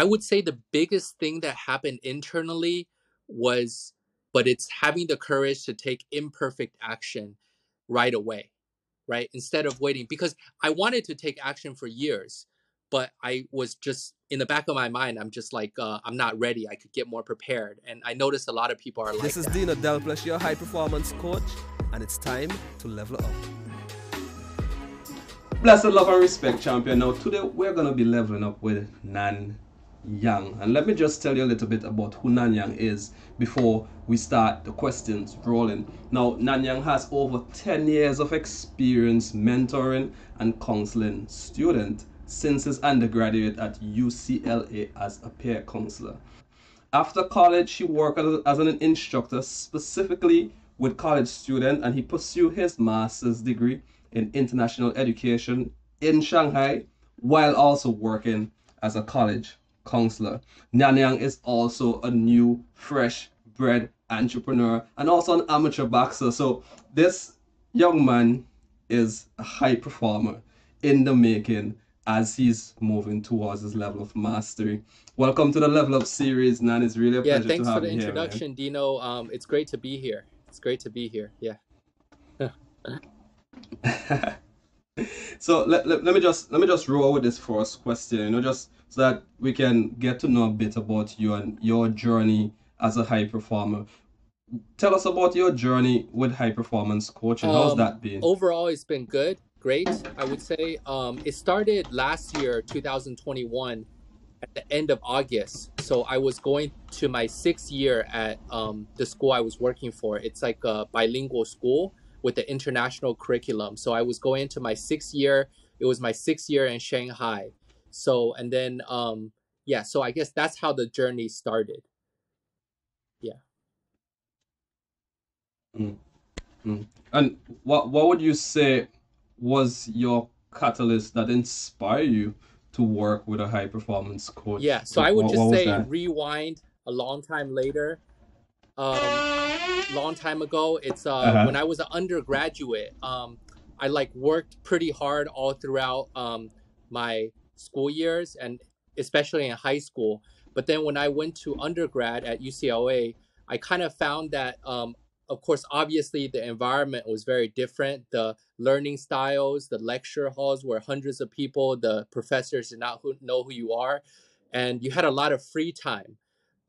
I would say the biggest thing that happened internally was, but it's having the courage to take imperfect action right away, right? Instead of waiting, because I wanted to take action for years, but I was just in the back of my mind, I'm just like, uh, I'm not ready. I could get more prepared. And I noticed a lot of people are this like, This is that. Deano Delplush, your high performance coach, and it's time to level up. Blessed love and respect, champion. Now, today we're going to be leveling up with Nan Yang. And let me just tell you a little bit about who Nan Yang is before we start the questions rolling. Now, Nan Yang has over 10 years of experience mentoring and counseling students since his undergraduate at UCLA as a peer counselor. After college, he worked as an instructor specifically with college students and he pursued his master's degree in international education in Shanghai while also working as a college counselor. Nan Yang is also a new, fresh bred entrepreneur and also an amateur boxer. So this young man is a high performer in the making as he's moving towards his level of mastery. Welcome to the Level Up series, Nan. It's really a yeah, pleasure thanks to have for the introduction, here, Deano. Um, it's great to be here. It's great to be here. Yeah. so let, let, let me just let me just roll with this first question you know just so that we can get to know a bit about you and your journey as a high performer tell us about your journey with high performance coaching how's Um, that been Overall, it's been good, great. I would say um, it started last year, 2021, at the end of August. So I was going to my sixth year at um, the school I was working for. It's like a bilingual school with the international curriculum. So I was going into my sixth year. It was my sixth year in Shanghai. So and then um, yeah. So I guess that's how the journey started. Yeah. And what what would you say was your catalyst that inspired you to work with a high performance coach Yeah, so I would What- just what say rewind a long time later. Um, long time ago, it's uh, Uh-huh. when I was an undergraduate. Um, I like worked pretty hard all throughout um, my school years and especially in high school. But then when I went to undergrad at UCLA, I kind of found that, um, of course, obviously the environment was very different. The learning styles, the lecture halls were hundreds of people. The professors did not who, know who you are, and you had a lot of free time.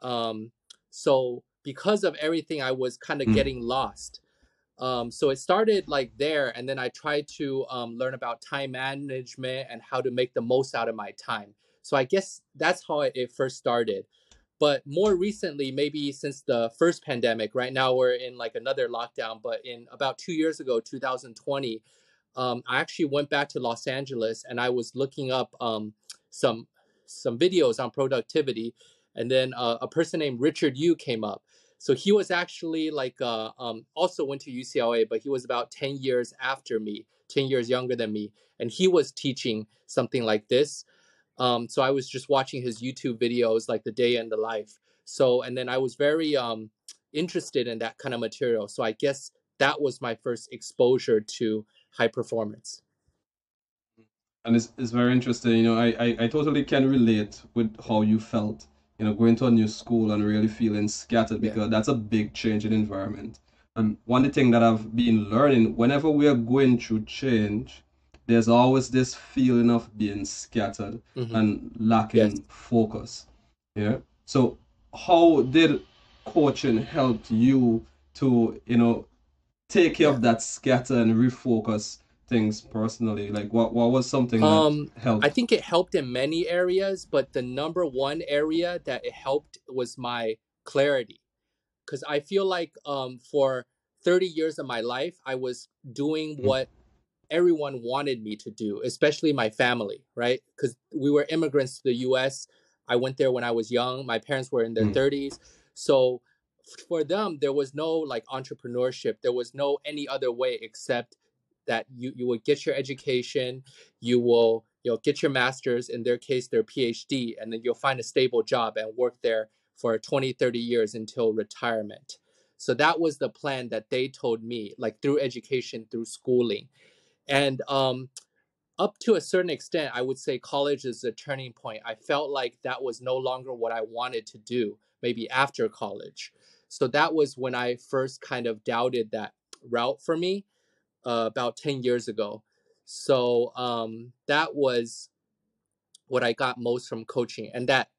Um, so because of everything, I was kind of Mm. getting lost. Um, so it started like there, and then I tried to um, learn about time management and how to make the most out of my time. So I guess that's how it, first started. But more recently, maybe since the first pandemic, right now we're in like another lockdown. But in about two years ago, 2020, um, I actually went back to Los Angeles and I was looking up um, some some videos on productivity, and then uh, a person named Richard Yu came up. So he was actually like uh, um, also went to UCLA, but he was about 10 years after me, 10 years younger than me, and he was teaching something like this. Um, so I was just watching his YouTube videos, like the day and the life. So and then I was very um, interested in that kind of material. So I guess that was my first exposure to high performance. and it's, it's very interesting you know I, I i totally can relate with how you felt you know going to a new school and really feeling scattered Yeah. because that's a big change in environment and one thing that i've been learning whenever we are going through change there's always this feeling of being scattered Mhm. and lacking Yes. focus yeah so how did coaching help you to you know take care of that scatter and refocus things personally like what what was something Um, that helped I think it helped in many areas, but the number one area that it helped was my clarity. Because I feel like um, for 30 years of my life, I was doing Mm. what everyone wanted me to do, especially my family, right? Because we were immigrants to the US. I went there when I was young. My parents were in their Mm. 30s. So for them, there was no like entrepreneurship. There was no any other way except that you, you would get your education, you will you know get your master's in their case their phd and then you'll find a stable job and work there for 20 30 years until retirement so that was the plan that they told me like through education through schooling and um up to a certain extent, I would say college is a turning point. I felt like that was no longer what I wanted to do, maybe after college. So that was when I first kind of doubted that route for me uh, about 10 years ago. So um, that was what I got most from coaching. And that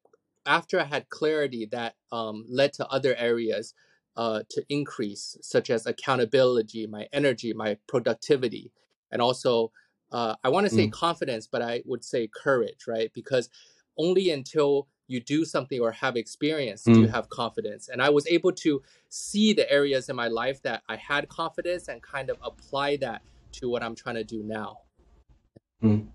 after I had clarity, that um, led to other areas uh, to increase, such as accountability, my energy, my productivity, and also uh, I want to say mm. confidence, but I would say courage, right? Because only until you do something or have experience mm. do you have confidence. And I was able to see the areas in my life that I had confidence and kind of apply that to what I'm trying to do now. Mm.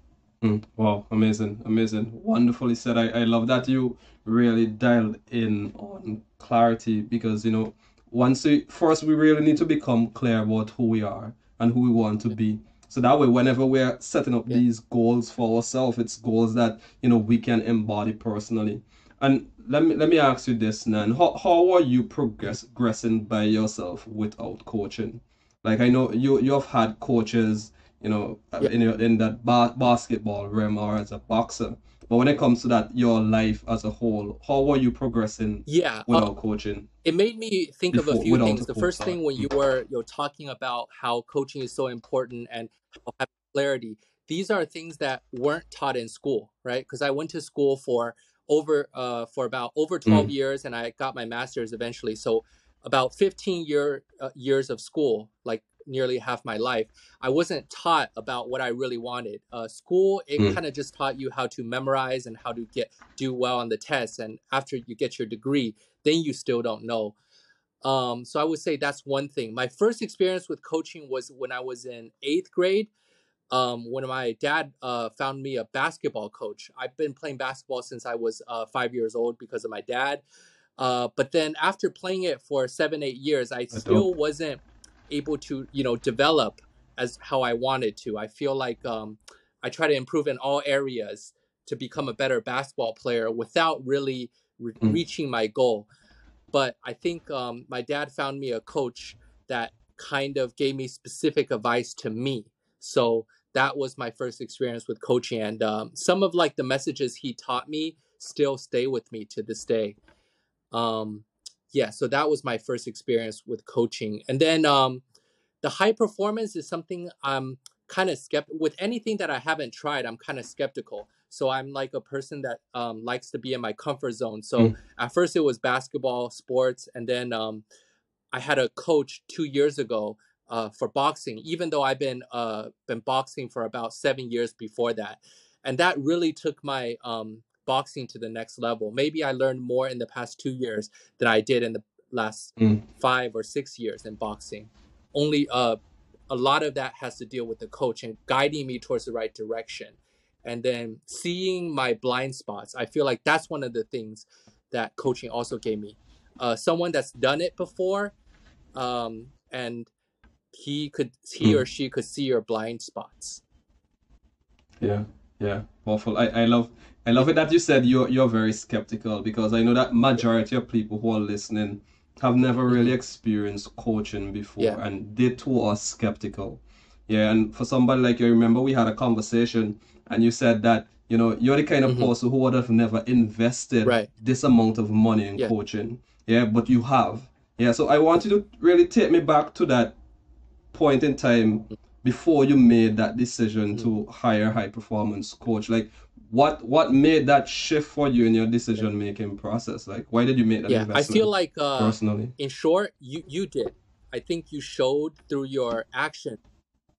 Mm. Wow, amazing, amazing, wonderfully said. I, I love that you really dialed in on clarity because you know once we first we really need to become clear about who we are and who we want to be so that way, whenever we're setting up yeah. these goals for ourselves, it's goals that you know we can embody personally. And let me let me ask you this, Nan. How how are you progress, progressing by yourself without coaching? Like I know you you have had coaches, you know, yeah. in in that ba- basketball realm or as a boxer. But when it comes to that, your life as a whole, how are you progressing? Yeah, without uh, coaching. It made me think before, of a few things. The first thing when you were you know talking about how coaching is so important and have clarity. These are things that weren't taught in school, right? Because I went to school for over uh, for about over 12 mm. years and I got my master's eventually. So about 15 year uh, years of school, like nearly half my life, I wasn't taught about what I really wanted. Uh, school it mm. kind of just taught you how to memorize and how to get do well on the tests. And after you get your degree, then you still don't know. Um, so I would say that's one thing. My first experience with coaching was when I was in eighth grade. Um, when my dad uh, found me a basketball coach. I've been playing basketball since I was uh, five years old because of my dad. Uh, but then after playing it for seven, eight years, I still wasn't able to, you know, develop as how I wanted to. I feel like um, I try to improve in all areas to become a better basketball player without really re- mm. reaching my goal. But I think um, my dad found me a coach that kind of gave me specific advice to me. So that was my first experience with coaching, and um, some of like the messages he taught me still stay with me to this day. Um, yeah, so that was my first experience with coaching, and then um, the high performance is something I'm kind of skeptical with anything that I haven't tried. I'm kind of skeptical so I'm like a person that um, likes to be in my comfort zone. So mm. at first it was basketball, sports, and then um, I had a coach two years ago uh, for boxing. Even though I've been uh, been boxing for about seven years before that, and that really took my um, boxing to the next level. Maybe I learned more in the past two years than I did in the last mm. five or six years in boxing. Only uh, a lot of that has to deal with the coach and guiding me towards the right direction and then seeing my blind spots i feel like that's one of the things that coaching also gave me uh, someone that's done it before um, and he could he or hmm. she could see your blind spots yeah yeah awful i, I love i love it that you said you're you're very skeptical because i know that majority of people who are listening have never really mm-hmm. experienced coaching before yeah. and they too are skeptical yeah and for somebody like you remember we had a conversation and you said that you know you're the kind of mm-hmm. person who would have never invested right. this amount of money in yeah. coaching yeah but you have yeah so i want you to really take me back to that point in time before you made that decision mm-hmm. to hire high performance coach like what what made that shift for you in your decision making process like why did you make that yeah i feel like uh, personally in short you you did i think you showed through your action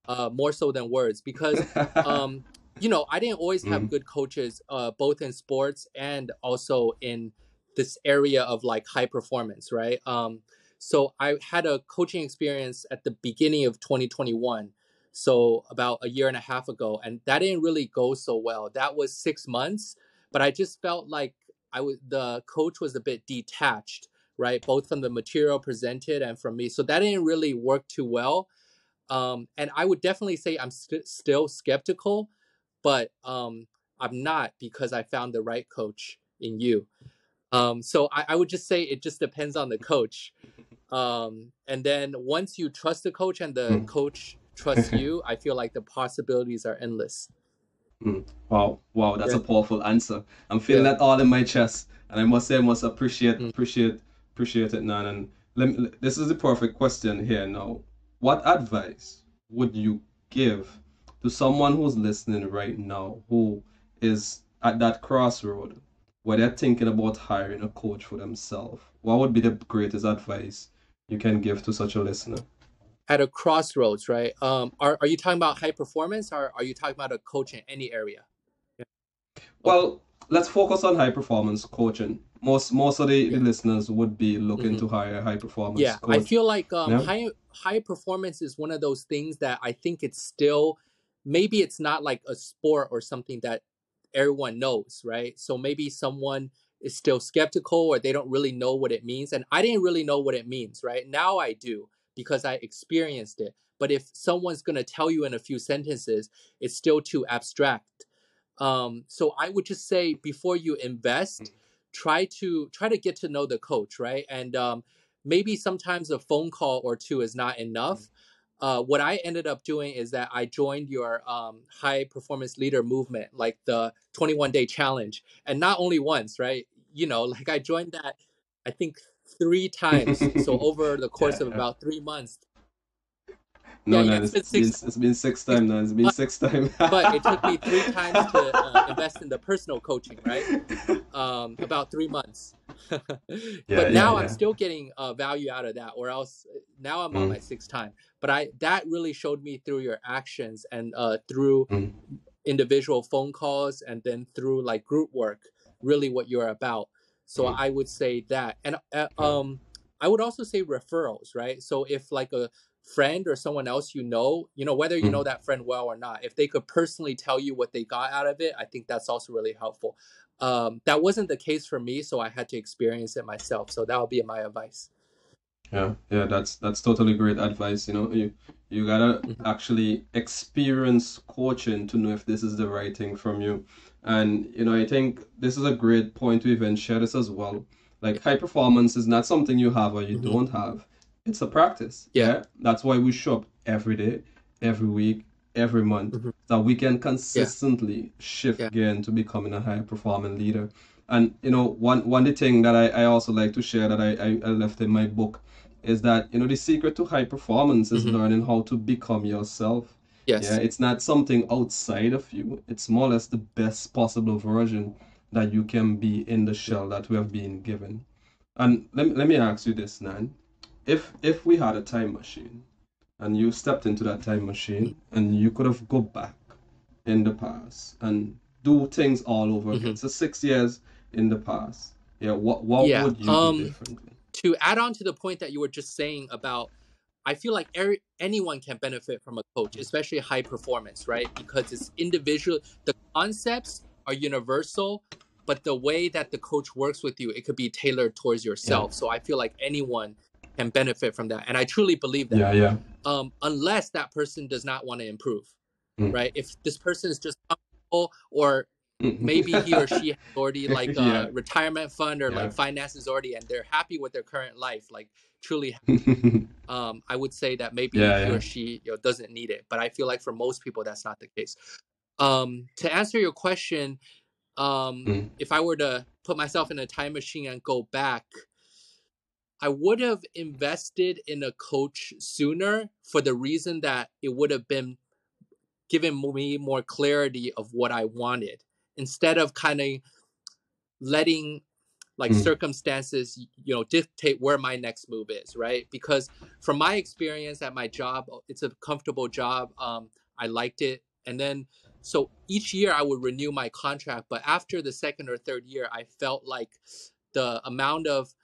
uh, more so than words because um, you know, I didn't always have mm. good coaches, uh, both in sports and also in this area of like high performance, right? Um, so I had a coaching experience at the beginning of 2021, so about a year and a half ago, and that didn't really go so well. That was six months, but I just felt like I was the coach was a bit detached, right? Both from the material presented and from me, so that didn't really work too well. Um, and I would definitely say I'm st- still skeptical but um, I'm not because I found the right coach in you. Um, so I, I, would just say it just depends on the coach. Um, and then once you trust the coach and the hmm. coach trusts you, I feel like the possibilities are endless. Mm. Wow, wow, that's Yeah. a powerful answer. I'm feeling Yeah. that all in my chest, and I must say, I must appreciate, Mm. appreciate, appreciate it, Nan. And let me, this is the perfect question here now. What advice would you give to someone who's listening right now, who is at that crossroad where they're thinking about hiring a coach for themselves? What would be the greatest advice you can give to such a listener? At a crossroads, right? Um, are are you talking about high performance, or are you talking about a coach in any area? Well, let's focus on high performance coaching. Most most of the, the listeners would be looking Mhm. to hire high performance Yeah, I feel like um, Yeah. high high performance is one of those things that I think it's still maybe it's not like a sport or something that everyone knows, right? So maybe someone is still skeptical or they don't really know what it means, and I didn't really know what it means, right? Now I do because I experienced it. But if someone's gonna tell you in a few sentences, it's still too abstract. Um, so I would just say before you invest, try to try to get to know the coach, right? And um, maybe sometimes a phone call or two is not enough. Uh, what I ended up doing is that I joined your um, high performance leader movement, like the 21 day challenge, and not only once, right? You know, like I joined that, I think three times. So over the course Yeah, of about three months. No, Yeah, no, it's it's been been six it's been six times now. It's been But- six times. but it took me three times to uh, invest in the personal coaching, right? Um, about three months. Yeah, but now I'm still getting uh, value out of that, or else now I'm on Mm. my sixth time. But I that really showed me through your actions and uh, through Mm. individual phone calls and then through like group work, really what you're about. So Mm. I would say that, and uh, um, I would also say referrals, right? So if like a friend or someone else you know, you know whether you Mm. know that friend well or not, if they could personally tell you what they got out of it, I think that's also really helpful. Um, that wasn't the case for me, so I had to experience it myself. So that would be my advice. Yeah, yeah, that's that's totally great advice. You know, you you gotta Mhm. actually experience coaching to know if this is the right thing from you. And you know, I think this is a great point to even share this as well. Like high performance is not something you have or you Mhm. don't have. It's a practice. Yeah. That's why we show up every day, every week, every month, Mhm. that we can consistently shift Yeah. again to becoming a high performing leader. And you know, one one the thing that I, I also like to share that I, I, I left in my book is that you know the secret to high performance is Mhm. learning how to become yourself. Yes. Yeah, it's not something outside of you. It's more or less the best possible version that you can be in the shell that we have been given. And let me, let me ask you this, Nan. If if we had a time machine and you stepped into that time machine and you could have go back in the past and do things all over again. Mhm. So six years in the past. Yeah, what what Yeah, would you um, do differently? to add on to the point that you were just saying about i feel like every, anyone can benefit from a coach especially high performance right? Because it's individual the concepts are universal but the way that the coach works with you it could be tailored towards yourself. So i feel like anyone can benefit from that and i truly believe that. Yeah, yeah. um, unless that person does not want to improve Mm. right? If this person is just comfortable or maybe he or she has already like a Yeah. retirement fund or Yeah. like finances already and they're happy with their current life like truly um i would say that maybe Yeah, he or she you know, doesn't need it but i feel like for most people that's not the case um to answer your question um Mm. if i were to put myself in a time machine and go back i would have invested in a coach sooner for the reason that it would have been given me more clarity of what i wanted instead of kind of letting like Mm. circumstances you know dictate where my next move is right? Because from my experience at my job it's a comfortable job um, i liked it. And then so each year i would renew my contract but after the second or third year i felt like the amount of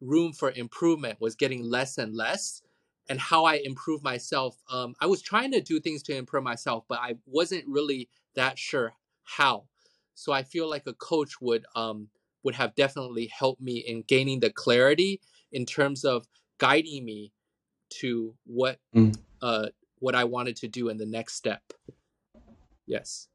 room for improvement was getting less and less and how i improve myself um, i was trying to do things to improve myself but i wasn't really that sure how so i feel like a coach would um, would have definitely helped me in gaining the clarity in terms of guiding me to what Mm. uh what I wanted to do in the next step. Yes.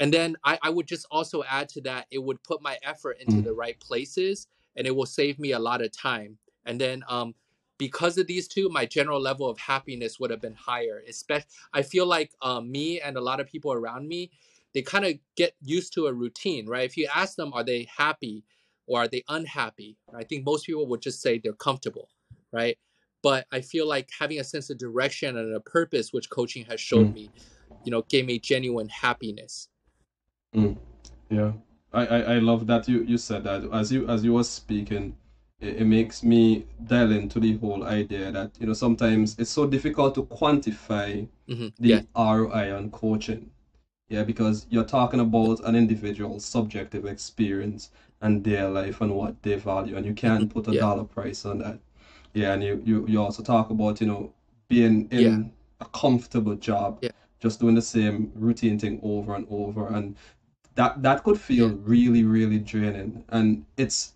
And then I, I would just also add to that, it would put my effort into Mm. the right places and it will save me a lot of time. And then um because of these two, my general level of happiness would have been higher. Especially I feel like um, me and a lot of people around me, they kind of get used to a routine, right? If you ask them, are they happy or are they unhappy? I think most people would just say they're comfortable, right? But I feel like having a sense of direction and a purpose, which coaching has showed Mm. me, you know, gave me genuine happiness. Yeah, I, I, I love that you, you said that as you as you were speaking, it, makes me dial into the whole idea that you know sometimes it's so difficult to quantify Mhm. the Yeah, ROI on coaching. Yeah, because you're talking about an individual's subjective experience and their life and what they value, and you can't put a Yeah. dollar price on that. Yeah, and you, you, you also talk about, you know, being in Yeah. a comfortable job, Yeah. just doing the same routine thing over and over, and that that could feel really, really draining. And it's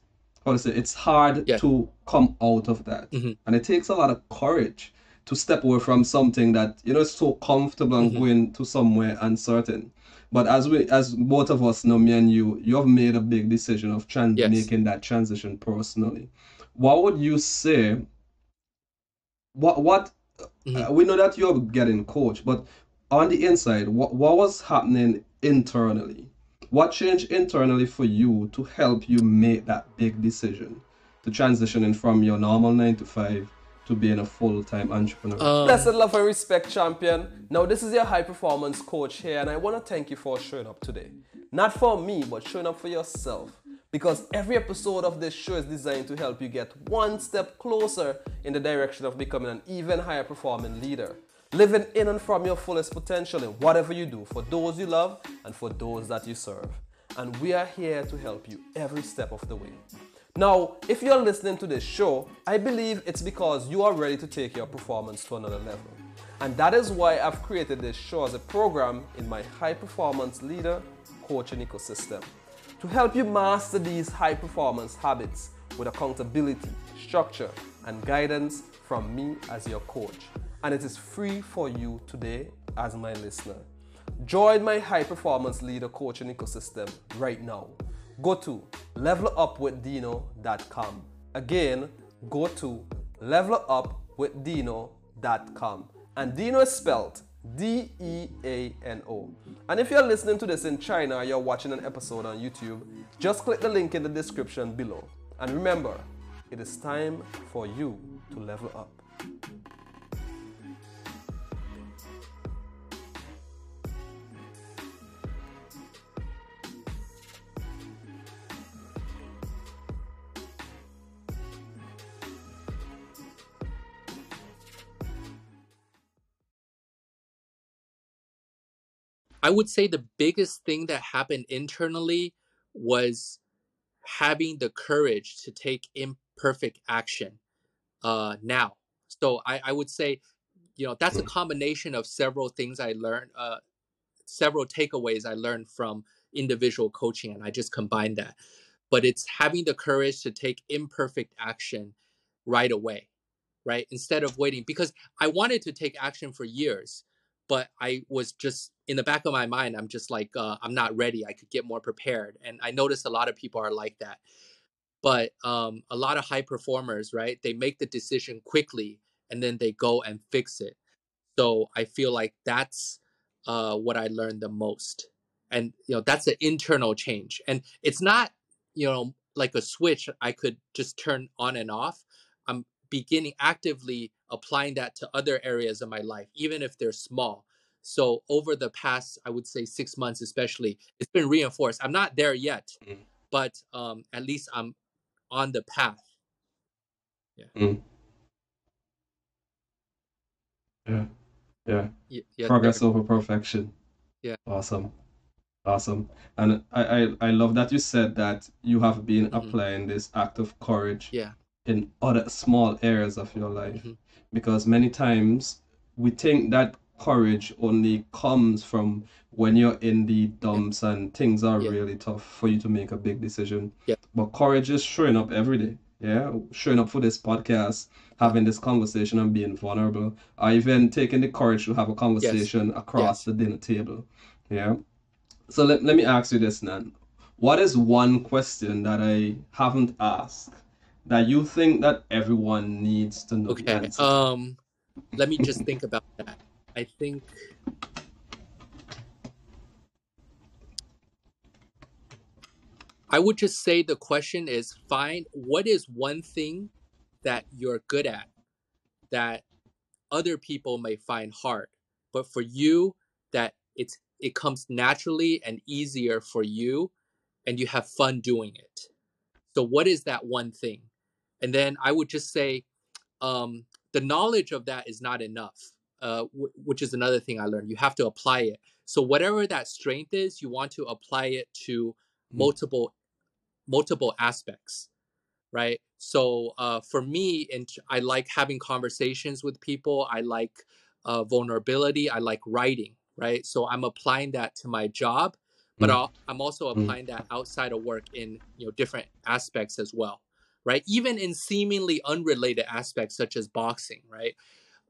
say it's hard to come out of that. Mhm. And it takes a lot of courage to step away from something that you know is so comfortable and Mhm. going to somewhere uncertain. But as we as both of us know, me and you, you have made a big decision of trans Yes. making that transition personally. What would you say? What what Mhm. uh, we know that you're getting coached, but on the inside, what what was happening internally? What changed internally for you to help you make that big decision to transitioning from your normal nine to five to being a full time entrepreneur? um, Blessed love and respect, champion. Now, this is your high performance coach here, and I want to thank you for showing up today. Not for me, but showing up for yourself. Because every episode of this show is designed to help you get one step closer in the direction of becoming an even higher performing leader. Living in and from your fullest potential in whatever you do for those you love and for those that you serve. And we are here to help you every step of the way. Now, if you're listening to this show, I believe it's because you are ready to take your performance to another level. And that is why I've created this show as a program in my high performance leader coaching ecosystem to help you master these high performance habits with accountability, structure, and guidance from me as your coach. And it is free for you today as my listener. Join my high performance leader coaching ecosystem right now. Go to levelupwithdeano.com. Again, go to levelupwithdeano.com. And Deano is spelled D E A N O. And if you're listening to this in China or you're watching an episode on YouTube, just click the link in the description below. And remember, it is time for you to level up. I would say the biggest thing that happened internally was having the courage to take imperfect action uh, now. So I, I would say, you know, that's a combination of several things I learned, uh, several takeaways I learned from individual coaching, and I just combined that. But it's having the courage to take imperfect action right away, right? Instead of waiting, because I wanted to take action for years, but I was just in the back of my mind, I'm just like, uh, I'm not ready. I could get more prepared. And I notice a lot of people are like that. But um, a lot of high performers, right? They make the decision quickly and then they go and fix it. So I feel like that's uh, what I learned the most. And, you know, that's an internal change. And it's not, you know, like a switch I could just turn on and off. I'm beginning actively applying that to other areas of my life, even if they're small. So over the past, I would say six months, especially, it's been reinforced. I'm not there yet, Mm. but um, at least I'm on the path. Yeah, yeah. Y- yeah, Progress there. over perfection. Yeah. Awesome. Awesome. And I, I, I love that you said that you have been Mhm. applying this act of courage Yeah. In other small areas of your life. Mhm. Because many times we think that courage only comes from when you're in the dumps and things are Yeah. really tough for you to make a big decision. Yeah. But courage is showing up every day. Yeah. Showing up for this podcast, having this conversation and being vulnerable, or even taking the courage to have a conversation across Yes. the dinner table. Yeah. So let, let me ask you this, Nan. What is one question that I haven't asked that you think that everyone needs to know Okay. Um, let me just think about that. I think I would just say the question is find what is one thing that you're good at that other people may find hard, but for you that it's it comes naturally and easier for you and you have fun doing it. So what is that one thing? And then I would just say um, the knowledge of that is not enough, uh, w- which is another thing I learned. You have to apply it. So whatever that strength is, you want to apply it to Mm. multiple multiple aspects right so uh, for me and i like having conversations with people i like uh, vulnerability i like writing right so i'm applying that to my job but Mm. I'll, i'm also Mm. applying that outside of work in you know different aspects as well right? Even in seemingly unrelated aspects such as boxing right?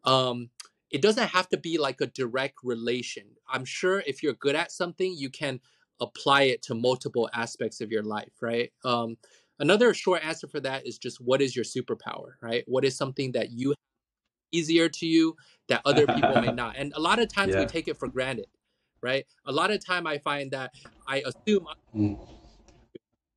Um, it doesn't have to be like a direct relation. I'm sure if you're good at something you can apply it to multiple aspects of your life right? Um, another short answer for that is just what is your superpower right? What is something that you easier to you that other people may not? And a lot of times we take it for granted right? A lot of time i find that i assume Mm.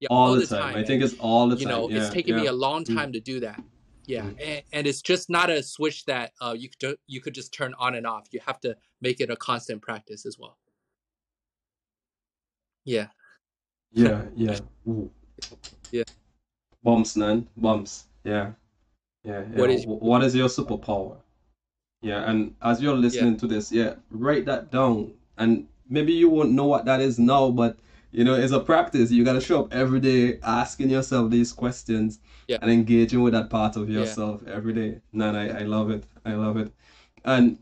Yeah, all, the time. I think it's all the you time. You know yeah, it's taken yeah. me a long Mm. time to do that yeah Mm. and, and it's just not a switch that uh, you could you could just turn on and off you have to make it a constant practice as well yeah Yeah, yeah. Ooh. Yeah. Bumps, man. Bumps. Yeah. Yeah. yeah. What is- Wh- what is your superpower? Yeah, and as you're listening to this, yeah, write that down. And maybe you won't know what that is now, but you know, it's a practice. You gotta show up every day asking yourself these questions Yeah. and engaging with that part of Yeah. yourself every day. Man, I, I love it. I love it. And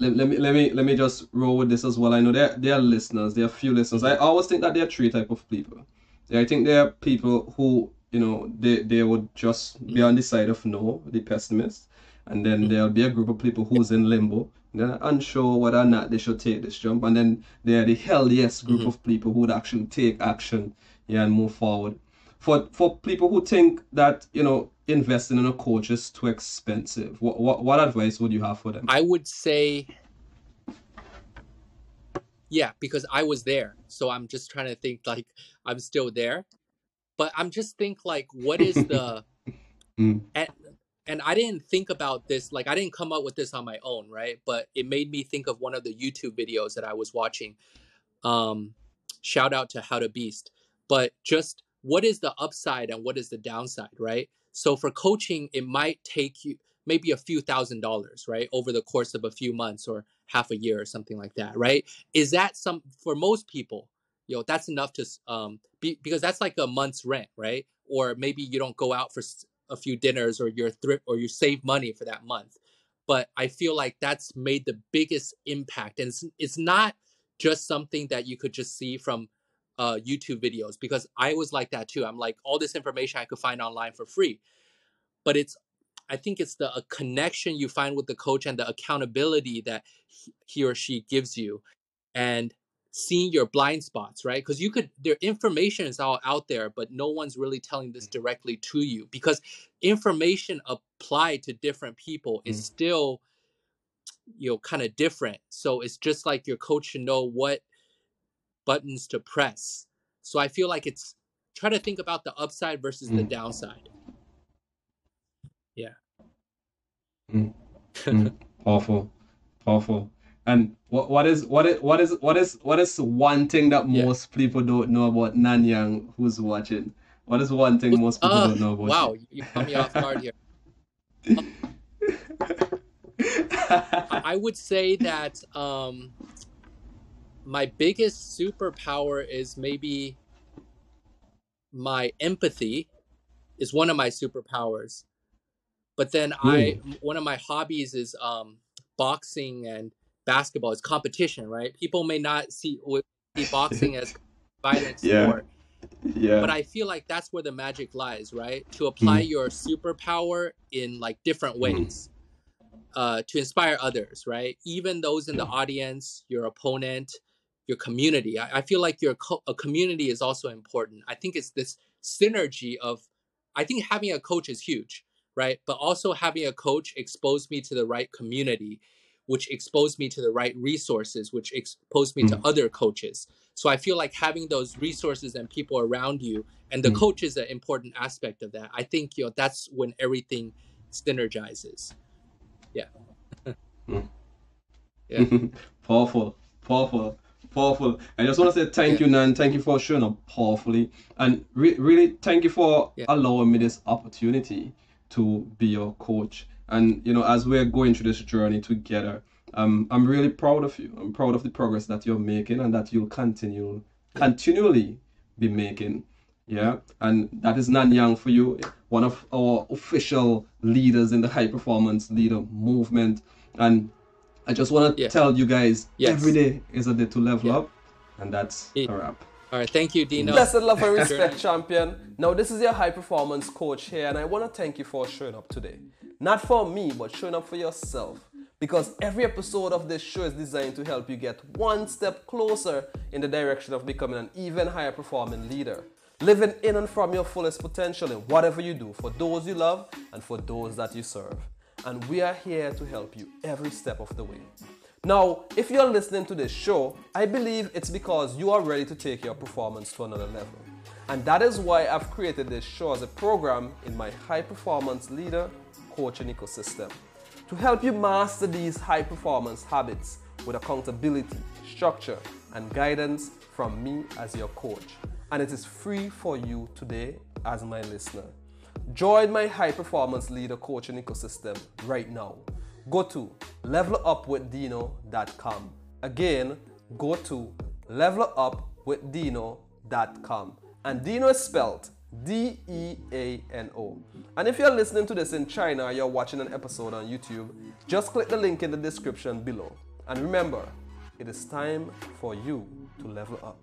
let, let me let me let me just roll with this as well. I know there there are listeners, there are few listeners. I always think that there are three type of people. Yeah, I think there are people who you know they they would just be on the side of no, the pessimist, and then Mhm. there'll be a group of people who's in limbo, they're unsure whether or not they should take this jump, and then there are the hell yes group Mhm. of people who would actually take action, yeah, and move forward. For for people who think that you know investing in a coach is too expensive, what what, what advice would you have for them? i would say yeah because i was there so i'm just trying to think like i'm still there but i'm just think like what is the Mm. and, and i didn't think about this like i didn't come up with this on my own right? But it made me think of one of the youtube videos that i was watching um shout out to how to beast but just what is the upside and what is the downside right? So for coaching it might take you maybe a few thousand dollars right over the course of a few months or half a year or something like that right? Is that some for most people you know that's enough to um be, because that's like a month's rent right? Or maybe you don't go out for a few dinners or you're thrift or you save money for that month but i feel like that's made the biggest impact and it's, it's not just something that you could just see from uh, youtube videos because i was like that too i'm like all this information i could find online for free but it's i think it's the connection you find with the coach and the accountability that he or she gives you and seeing your blind spots right? Because you could their information is all out there but no one's really telling this directly to you because information applied to different people is Mm. still you know kind of different. So it's just like your coach should know what buttons to press. So i feel like it's try to think about the upside versus the Mm. downside. Mm, powerful, powerful. And what what is what is what is what is what is one thing that Yeah. most people don't know about Nan Yang who's watching? What is one thing most people Uh, don't know about wow you? you caught me off guard here I would say that um, my biggest superpower is maybe my empathy is one of my superpowers. But then I one of my hobbies is um, boxing and basketball. It's competition, right? People may not see see boxing as violent Yeah. sport, yeah. but I feel like that's where the magic lies, right? To apply Mm. your superpower in like different Mm. ways, uh, to inspire others, right? Even those in the audience, your opponent, your community. I, I feel like your co- a community is also important. I think it's this synergy of, I think having a coach is huge, right? But also having a coach expose me to the right community, which exposed me to the right resources, which exposed me to Mm. other coaches. So I feel like having those resources and people around you, and the Mm. coach is an important aspect of that. I think you know that's when everything synergizes. Yeah. Yeah. powerful, powerful, powerful. I just want to say thank you, Nan. Thank you for showing up powerfully, and re- really thank you for Yeah. allowing me this opportunity to be your coach. And you know, as we're going through this journey together, um, I'm really proud of you. I'm proud of the progress that you're making, and that you'll continue continually be making. Yeah, and that is Nan Yang for you, one of our official leaders in the high performance leader movement. And I just want to tell you guys Yes. every day is a day to level Yeah. up, and that's Yeah. a wrap. All right. Thank you, Deano. Blessed love and respect, champion. Now, this is your high performance coach here, and I want to thank you for showing up today. Not for me, but showing up for yourself. Because every episode of this show is designed to help you get one step closer in the direction of becoming an even higher performing leader. Living in and from your fullest potential in whatever you do for those you love and for those that you serve. And we are here to help you every step of the way. Now, if you're listening to this show, I believe it's because you are ready to take your performance to another level. And that is why I've created this show as a program in my high performance leader coaching ecosystem to help you master these high performance habits with accountability, structure, and guidance from me as your coach. And it is free for you today as my listener. Join my high performance leader coaching ecosystem right now. Go to levelupwithdeano.com. Again, go to levelupwithdeano.com. And Deano is spelled D E A N O. And if you're listening to this in China or you're watching an episode on YouTube, just click the link in the description below. And remember, it is time for you to level up.